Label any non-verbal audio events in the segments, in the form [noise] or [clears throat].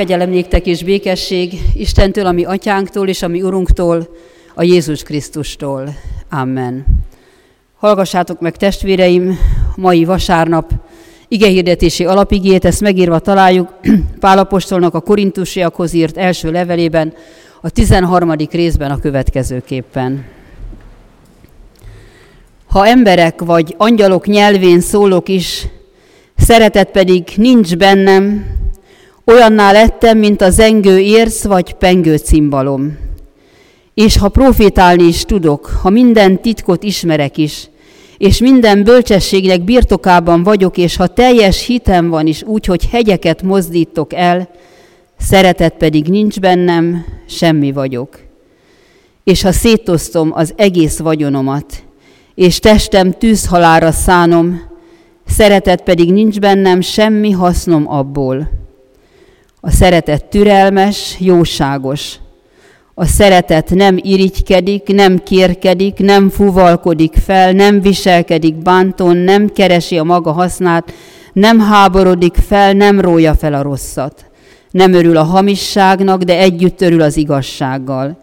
Kegyelem néktek és békesség Istentől, ami atyánktól és ami Urunktól, a Jézus Krisztustól. Amen. Hallgassátok meg testvéreim, mai vasárnap igehirdetési alapigét, ezt megírva találjuk [clears throat] Pálapostolnak a korintusiakhoz írt első levelében, a 13. részben a következőképpen. Ha emberek vagy angyalok nyelvén szólok is, szeretet pedig nincs bennem, olyanná lettem, mint a zengő érsz vagy pengő cimbalom. És ha profétálni is tudok, ha minden titkot ismerek is, és minden bölcsességnek birtokában vagyok, és ha teljes hitem van is úgy, hogy hegyeket mozdítok el, szeretet pedig nincs bennem, semmi vagyok. És ha szétosztom az egész vagyonomat, és testem tűzhalára szánom, szeretet pedig nincs bennem, semmi hasznom abból. A szeretet türelmes, jóságos. A szeretet nem irigykedik, nem kérkedik, nem fuvalkodik fel, nem viselkedik bántón, nem keresi a maga hasznát, nem háborodik fel, nem rója fel a rosszat. Nem örül a hamisságnak, de együtt örül az igazsággal.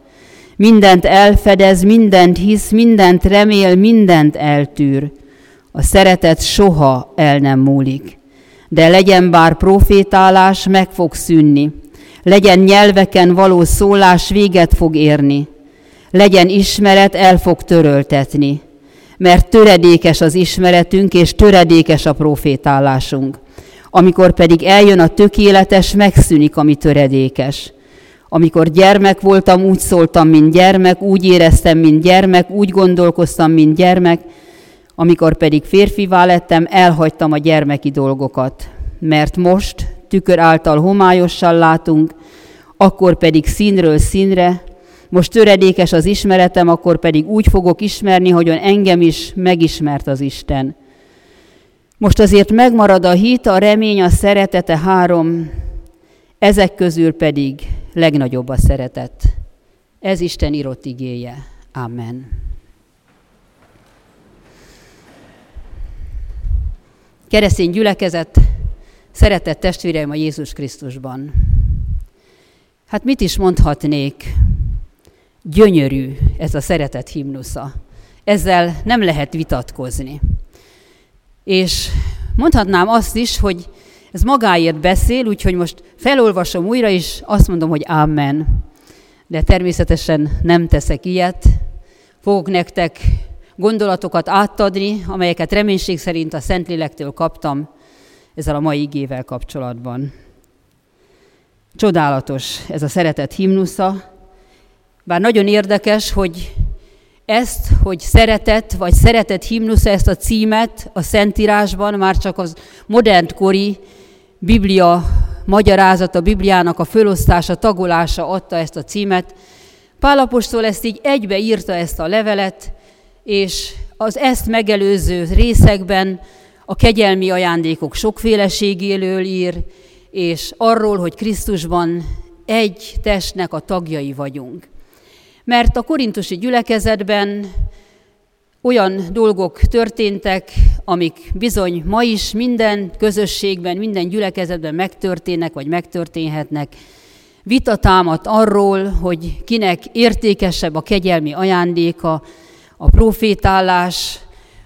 Mindent elfedez, mindent hisz, mindent remél, mindent eltűr. A szeretet soha el nem múlik. De legyen bár profétálás, meg fog szűnni. Legyen nyelveken való szólás, véget fog érni. Legyen ismeret, el fog töröltetni. Mert töredékes az ismeretünk, és töredékes a profétálásunk. Amikor pedig eljön a tökéletes, megszűnik, ami töredékes. Amikor gyermek voltam, úgy szóltam, mint gyermek, úgy éreztem, mint gyermek, úgy gondolkoztam, mint gyermek, amikor pedig férfivá lettem, elhagytam a gyermeki dolgokat. Mert most tükör által homályosan látunk, akkor pedig színről színre, most töredékes az ismeretem, akkor pedig úgy fogok ismerni, hogyan engem is megismert az Isten. Most azért megmarad a hit, a remény, a szeretete három, ezek közül pedig legnagyobb a szeretet. Ez Isten írott igéje. Amen. Keresztény gyülekezet, szeretett testvéreim a Jézus Krisztusban. Hát mit is mondhatnék? Gyönyörű ez a szeretet himnusza. Ezzel nem lehet vitatkozni. És mondhatnám azt is, hogy ez magáért beszél, úgyhogy most felolvasom újra, és azt mondom, hogy Amen. De természetesen nem teszek ilyet. Fogok nektek gondolatokat átadni, amelyeket reménység szerint a Szentlélektől kaptam ezzel a mai igével kapcsolatban. Csodálatos ez a szeretet himnusza, bár nagyon érdekes, hogy ezt, hogy szeretet, vagy szeretet himnusza, ezt a címet a Szentírásban már csak az modernkori Biblia magyarázata, Bibliának a fölosztása, tagolása adta ezt a címet. Pálapostól ezt így egybe írta ezt a levelet, és az ezt megelőző részekben a kegyelmi ajándékok sokféleségéről ír, és arról, hogy Krisztusban egy testnek a tagjai vagyunk. Mert a korintusi gyülekezetben olyan dolgok történtek, amik bizony ma is minden közösségben, minden gyülekezetben megtörténnek, vagy megtörténhetnek. Vita támad arról, hogy kinek értékesebb a kegyelmi ajándéka, a profétálás,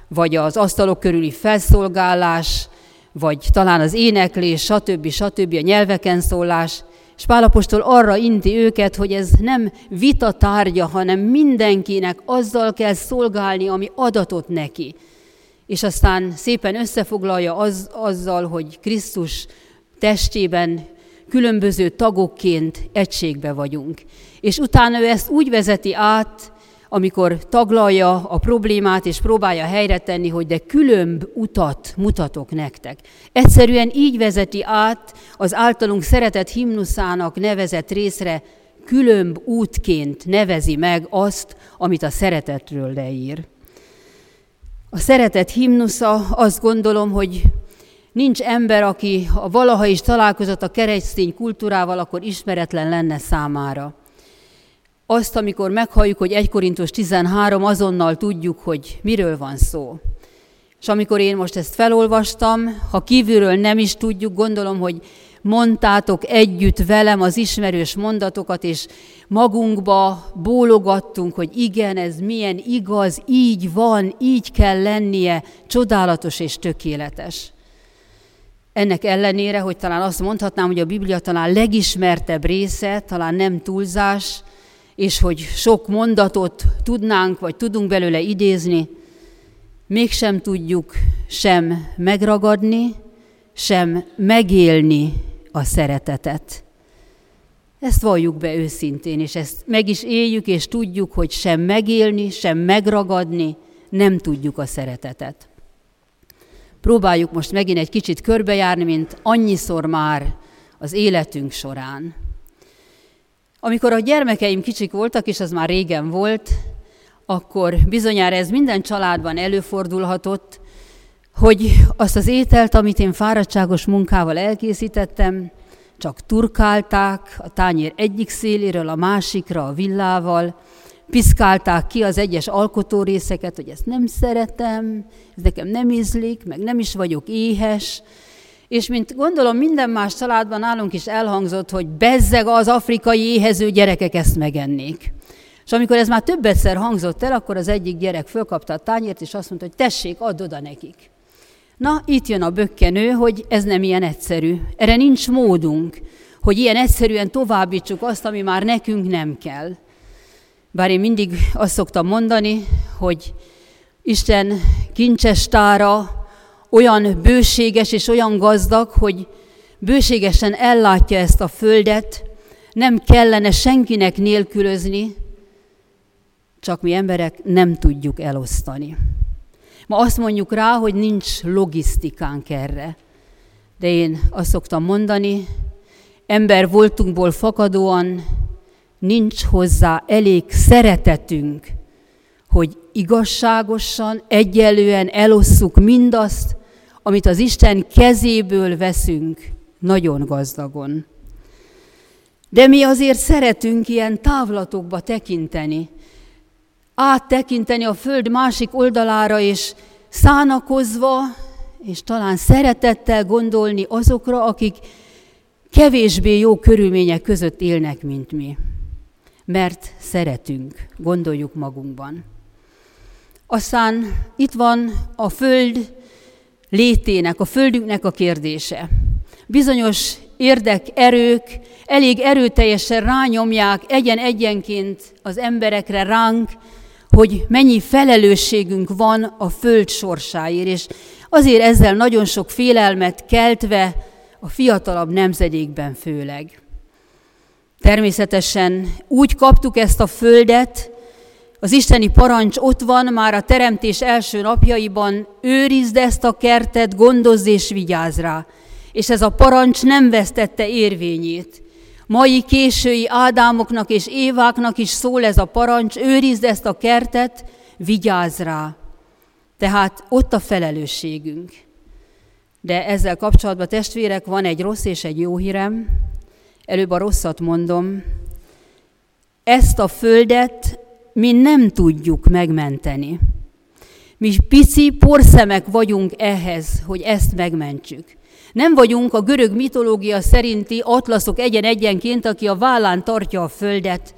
vagy az asztalok körüli felszolgálás, vagy talán az éneklés, stb. stb. a nyelveken szólás. És Pálapostól arra inti őket, hogy ez nem vita tárgya, hanem mindenkinek azzal kell szolgálni, ami adatot neki. És aztán szépen összefoglalja az, azzal, hogy Krisztus testében különböző tagokként egységbe vagyunk. És utána ő ezt úgy vezeti át, amikor taglalja a problémát, és próbálja helyre tenni, hogy de különb utat mutatok nektek. Egyszerűen így vezeti át az általunk szeretett himnuszának nevezett részre, különb útként nevezi meg azt, amit a szeretetről leír. A szeretet himnusza azt gondolom, hogy nincs ember, aki valaha is találkozott a keresztény kultúrával, akkor ismeretlen lenne számára azt, amikor meghalljuk, hogy 1 Korintus 13, azonnal tudjuk, hogy miről van szó. És amikor én most ezt felolvastam, ha kívülről nem is tudjuk, gondolom, hogy mondtátok együtt velem az ismerős mondatokat, és magunkba bólogattunk, hogy igen, ez milyen igaz, így van, így kell lennie, csodálatos és tökéletes. Ennek ellenére, hogy talán azt mondhatnám, hogy a Biblia talán legismertebb része, talán nem túlzás, és hogy sok mondatot tudnánk, vagy tudunk belőle idézni, mégsem tudjuk sem megragadni, sem megélni a szeretetet. Ezt valljuk be őszintén, és ezt meg is éljük, és tudjuk, hogy sem megélni, sem megragadni nem tudjuk a szeretetet. Próbáljuk most megint egy kicsit körbejárni, mint annyiszor már az életünk során. Amikor a gyermekeim kicsik voltak, és az már régen volt, akkor bizonyára ez minden családban előfordulhatott, hogy azt az ételt, amit én fáradtságos munkával elkészítettem, csak turkálták a tányér egyik széléről a másikra a villával, piszkálták ki az egyes alkotórészeket, hogy ezt nem szeretem, ez nekem nem ízlik, meg nem is vagyok éhes, és mint gondolom minden más családban nálunk is elhangzott, hogy bezzeg az afrikai éhező gyerekek ezt megennék. És amikor ez már több egyszer hangzott el, akkor az egyik gyerek fölkapta a tányért, és azt mondta, hogy tessék, add oda nekik. Na, itt jön a bökkenő, hogy ez nem ilyen egyszerű. Erre nincs módunk, hogy ilyen egyszerűen továbbítsuk azt, ami már nekünk nem kell. Bár én mindig azt szoktam mondani, hogy Isten kincsestára olyan bőséges és olyan gazdag, hogy bőségesen ellátja ezt a földet, nem kellene senkinek nélkülözni, csak mi emberek nem tudjuk elosztani. Ma azt mondjuk rá, hogy nincs logisztikánk erre. De én azt szoktam mondani, ember voltunkból fakadóan nincs hozzá elég szeretetünk, hogy igazságosan, egyelően elosszuk mindazt, amit az Isten kezéből veszünk nagyon gazdagon. De mi azért szeretünk ilyen távlatokba tekinteni, áttekinteni a föld másik oldalára, és szánakozva, és talán szeretettel gondolni azokra, akik kevésbé jó körülmények között élnek, mint mi. Mert szeretünk, gondoljuk magunkban. Aztán itt van a föld létének, a földünknek a kérdése. Bizonyos érdek, erők elég erőteljesen rányomják egyen-egyenként az emberekre, ránk, hogy mennyi felelősségünk van a föld sorsáért, és azért ezzel nagyon sok félelmet keltve a fiatalabb nemzedékben főleg. Természetesen úgy kaptuk ezt a földet, az isteni parancs ott van már a teremtés első napjaiban, őrizd ezt a kertet, gondozz és vigyázz rá. És ez a parancs nem vesztette érvényét. Mai késői Ádámoknak és Éváknak is szól ez a parancs, őrizd ezt a kertet, vigyázz rá. Tehát ott a felelősségünk. De ezzel kapcsolatban, testvérek, van egy rossz és egy jó hírem. Előbb a rosszat mondom. Ezt a földet mi nem tudjuk megmenteni. Mi pici porszemek vagyunk ehhez, hogy ezt megmentsük. Nem vagyunk a görög mitológia szerinti atlaszok egyen-egyenként, aki a vállán tartja a földet.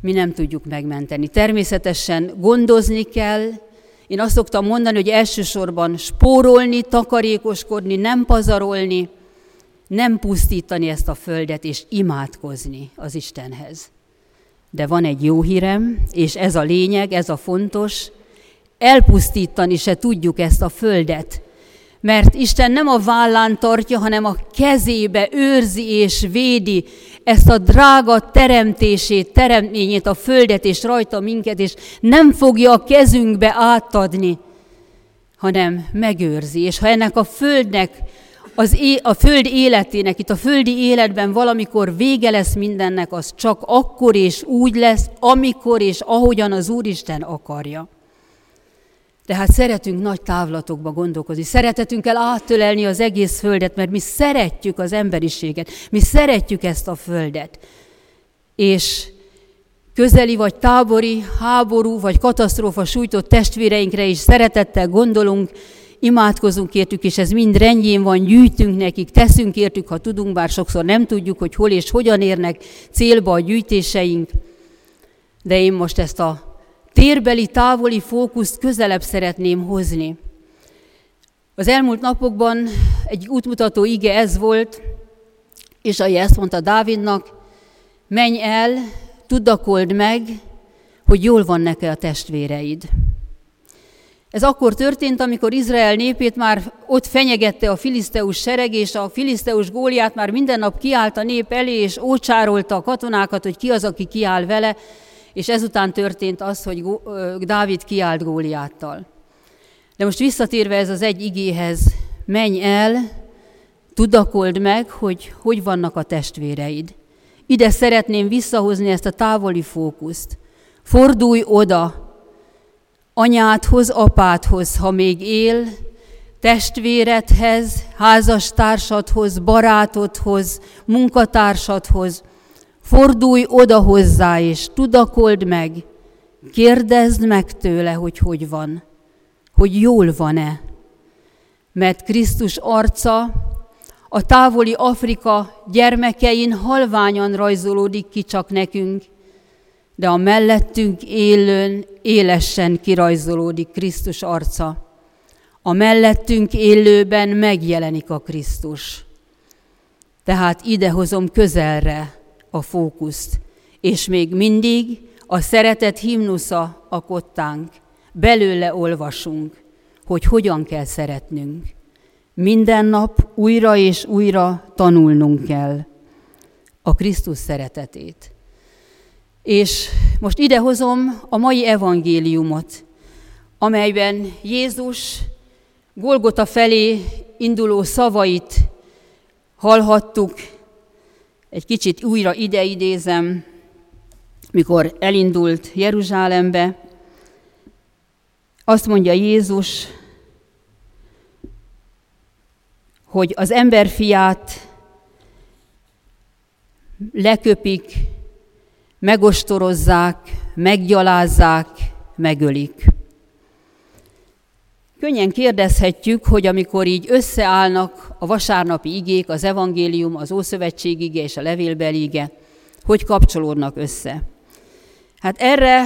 Mi nem tudjuk megmenteni. Természetesen gondozni kell. Én azt szoktam mondani, hogy elsősorban spórolni, takarékoskodni, nem pazarolni, nem pusztítani ezt a földet, és imádkozni az Istenhez. De van egy jó hírem, és ez a lényeg, ez a fontos, elpusztítani se tudjuk ezt a földet, mert Isten nem a vállán tartja, hanem a kezébe őrzi és védi ezt a drága teremtését, teremtményét, a földet és rajta minket, és nem fogja a kezünkbe átadni, hanem megőrzi. És ha ennek a földnek, az é- a föld életének, itt a földi életben valamikor vége lesz mindennek, az csak akkor és úgy lesz, amikor és ahogyan az Úristen akarja. Tehát szeretünk nagy távlatokba gondolkozni, szeretetünk el áttölelni az egész földet, mert mi szeretjük az emberiséget, mi szeretjük ezt a földet. És közeli vagy tábori, háború vagy katasztrófa sújtott testvéreinkre is szeretettel gondolunk, imádkozunk értük, és ez mind rendjén van, gyűjtünk nekik, teszünk értük, ha tudunk, bár sokszor nem tudjuk, hogy hol és hogyan érnek célba a gyűjtéseink. De én most ezt a térbeli, távoli fókuszt közelebb szeretném hozni. Az elmúlt napokban egy útmutató ige ez volt, és a ezt mondta Dávidnak, menj el, tudakold meg, hogy jól van neke a testvéreid. Ez akkor történt, amikor Izrael népét már ott fenyegette a filiszteus sereg, és a filiszteus góliát már minden nap kiállt a nép elé, és ócsárolta a katonákat, hogy ki az, aki kiáll vele, és ezután történt az, hogy Dávid kiállt góliáttal. De most visszatérve ez az egy igéhez, menj el, tudakold meg, hogy hogy vannak a testvéreid. Ide szeretném visszahozni ezt a távoli fókuszt. Fordulj oda, anyádhoz, apádhoz, ha még él, testvéredhez, házastársadhoz, barátodhoz, munkatársadhoz. Fordulj oda hozzá, és tudakold meg, kérdezd meg tőle, hogy hogy van, hogy jól van-e. Mert Krisztus arca a távoli Afrika gyermekein halványan rajzolódik ki csak nekünk, de a mellettünk élőn élesen kirajzolódik Krisztus arca. A mellettünk élőben megjelenik a Krisztus. Tehát idehozom közelre a fókuszt, és még mindig a szeretet himnusza a kottánk. Belőle olvasunk, hogy hogyan kell szeretnünk. Minden nap újra és újra tanulnunk kell a Krisztus szeretetét. És most idehozom a mai evangéliumot, amelyben Jézus Golgota felé induló szavait hallhattuk, egy kicsit újra ideidézem, mikor elindult Jeruzsálembe, azt mondja Jézus, hogy az emberfiát leköpik, megostorozzák, meggyalázzák, megölik. Könnyen kérdezhetjük, hogy amikor így összeállnak a vasárnapi igék, az evangélium, az Ószövetség ige és a levélbeli ige, hogy kapcsolódnak össze. Hát erre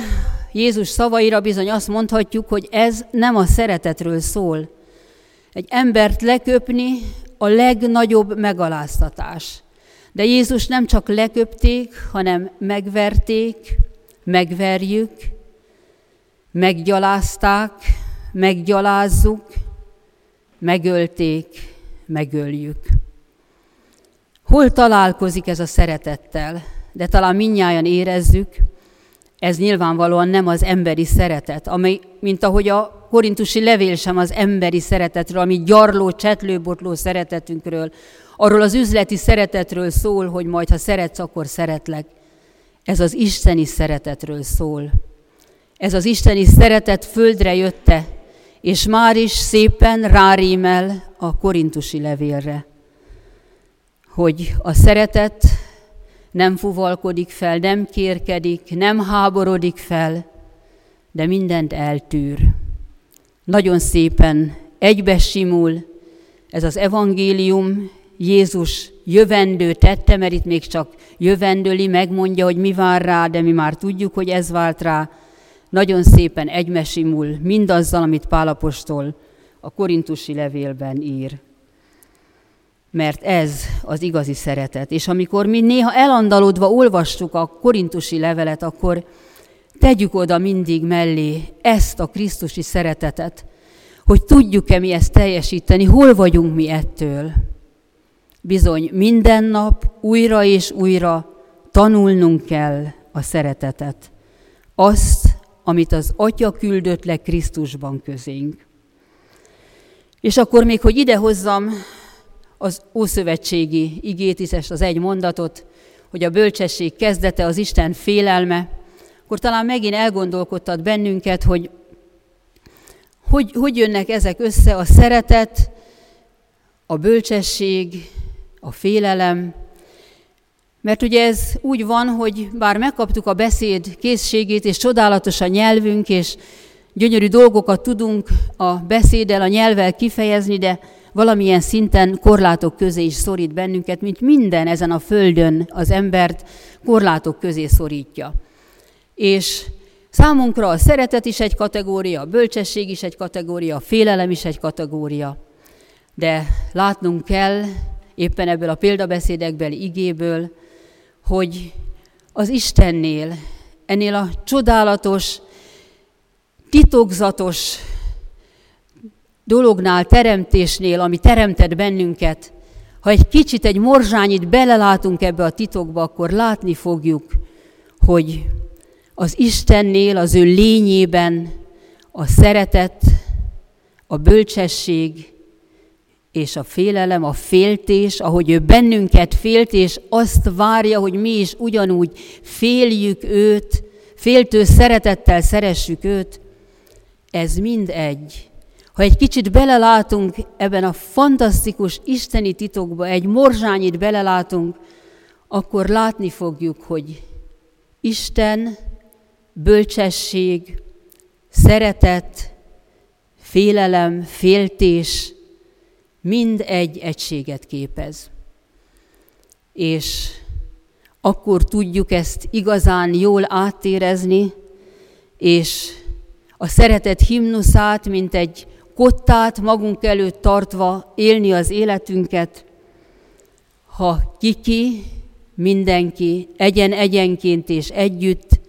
Jézus szavaira bizony azt mondhatjuk, hogy ez nem a szeretetről szól. Egy embert leköpni a legnagyobb megaláztatás. De Jézus nem csak leköpték, hanem megverték, megverjük, meggyalázták, meggyalázzuk, megölték, megöljük. Hol találkozik ez a szeretettel? De talán minnyáján érezzük, ez nyilvánvalóan nem az emberi szeretet, amely, mint ahogy a korintusi levél sem az emberi szeretetről, ami gyarló, csetlőbotló szeretetünkről, arról az üzleti szeretetről szól, hogy majd ha szeretsz, akkor szeretlek. Ez az isteni szeretetről szól. Ez az isteni szeretet földre jötte, és már is szépen rárímel a korintusi levélre, hogy a szeretet nem fuvalkodik fel, nem kérkedik, nem háborodik fel, de mindent eltűr. Nagyon szépen egybe simul ez az evangélium, Jézus jövendő tette, mert itt még csak jövendőli, megmondja, hogy mi vár rá, de mi már tudjuk, hogy ez vált rá. Nagyon szépen egymesimul mindazzal, amit Pálapostól a korintusi levélben ír. Mert ez az igazi szeretet. És amikor mi néha elandalodva olvastuk a korintusi levelet, akkor tegyük oda mindig mellé ezt a Krisztusi szeretetet, hogy tudjuk-e mi ezt teljesíteni, hol vagyunk mi ettől. Bizony minden nap újra és újra tanulnunk kell a szeretetet. Azt, amit az Atya küldött le Krisztusban közénk. És akkor még, hogy idehozzam az Ószövetségi igét is, az egy mondatot, hogy a bölcsesség kezdete az Isten félelme, akkor talán megint elgondolkodtat bennünket, hogy hogy, hogy jönnek ezek össze a szeretet, a bölcsesség, a félelem, mert ugye ez úgy van, hogy bár megkaptuk a beszéd készségét, és csodálatos a nyelvünk, és gyönyörű dolgokat tudunk a beszéddel, a nyelvvel kifejezni, de valamilyen szinten korlátok közé is szorít bennünket, mint minden ezen a földön az embert korlátok közé szorítja. És számunkra a szeretet is egy kategória, a bölcsesség is egy kategória, a félelem is egy kategória. De látnunk kell, éppen ebből a példabeszédekbeli igéből, hogy az Istennél, ennél a csodálatos, titokzatos dolognál, teremtésnél, ami teremtett bennünket, ha egy kicsit, egy morzsányit belelátunk ebbe a titokba, akkor látni fogjuk, hogy az Istennél, az ő lényében a szeretet, a bölcsesség és a félelem, a féltés, ahogy ő bennünket félt, és azt várja, hogy mi is ugyanúgy féljük őt, féltő szeretettel szeressük őt, ez mind egy. Ha egy kicsit belelátunk ebben a fantasztikus isteni titokba, egy morzsányit belelátunk, akkor látni fogjuk, hogy Isten, bölcsesség, szeretet, félelem, féltés mind egy egységet képez. És akkor tudjuk ezt igazán jól áttérezni, és a szeretet himnuszát, mint egy kottát magunk előtt tartva élni az életünket, ha kiki, mindenki egyen-egyenként és együtt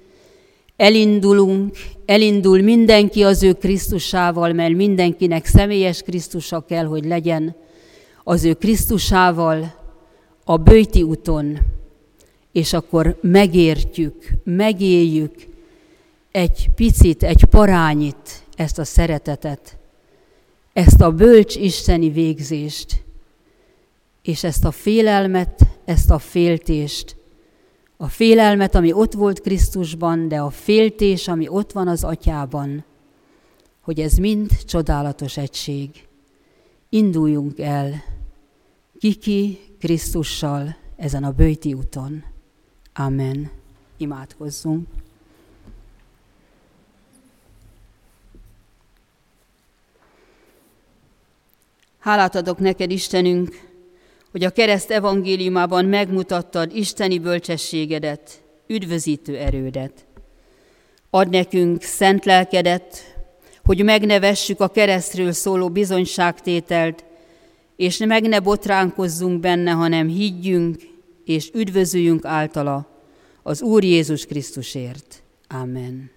elindulunk, elindul mindenki az ő Krisztusával, mert mindenkinek személyes Krisztusa kell, hogy legyen, az ő Krisztusával a bőti úton, és akkor megértjük, megéljük egy picit, egy parányit ezt a szeretetet, ezt a bölcs isteni végzést, és ezt a félelmet, ezt a féltést, a félelmet, ami ott volt Krisztusban, de a féltés, ami ott van az atyában, hogy ez mind csodálatos egység. Induljunk el kiki Krisztussal ezen a bőti úton. Amen. Imádkozzunk. Hálát adok neked, Istenünk, hogy a kereszt evangéliumában megmutattad isteni bölcsességedet, üdvözítő erődet. Ad nekünk szent lelkedet, hogy megnevessük a keresztről szóló bizonyságtételt, és meg ne botránkozzunk benne, hanem higgyünk és üdvözüljünk általa az Úr Jézus Krisztusért. Amen.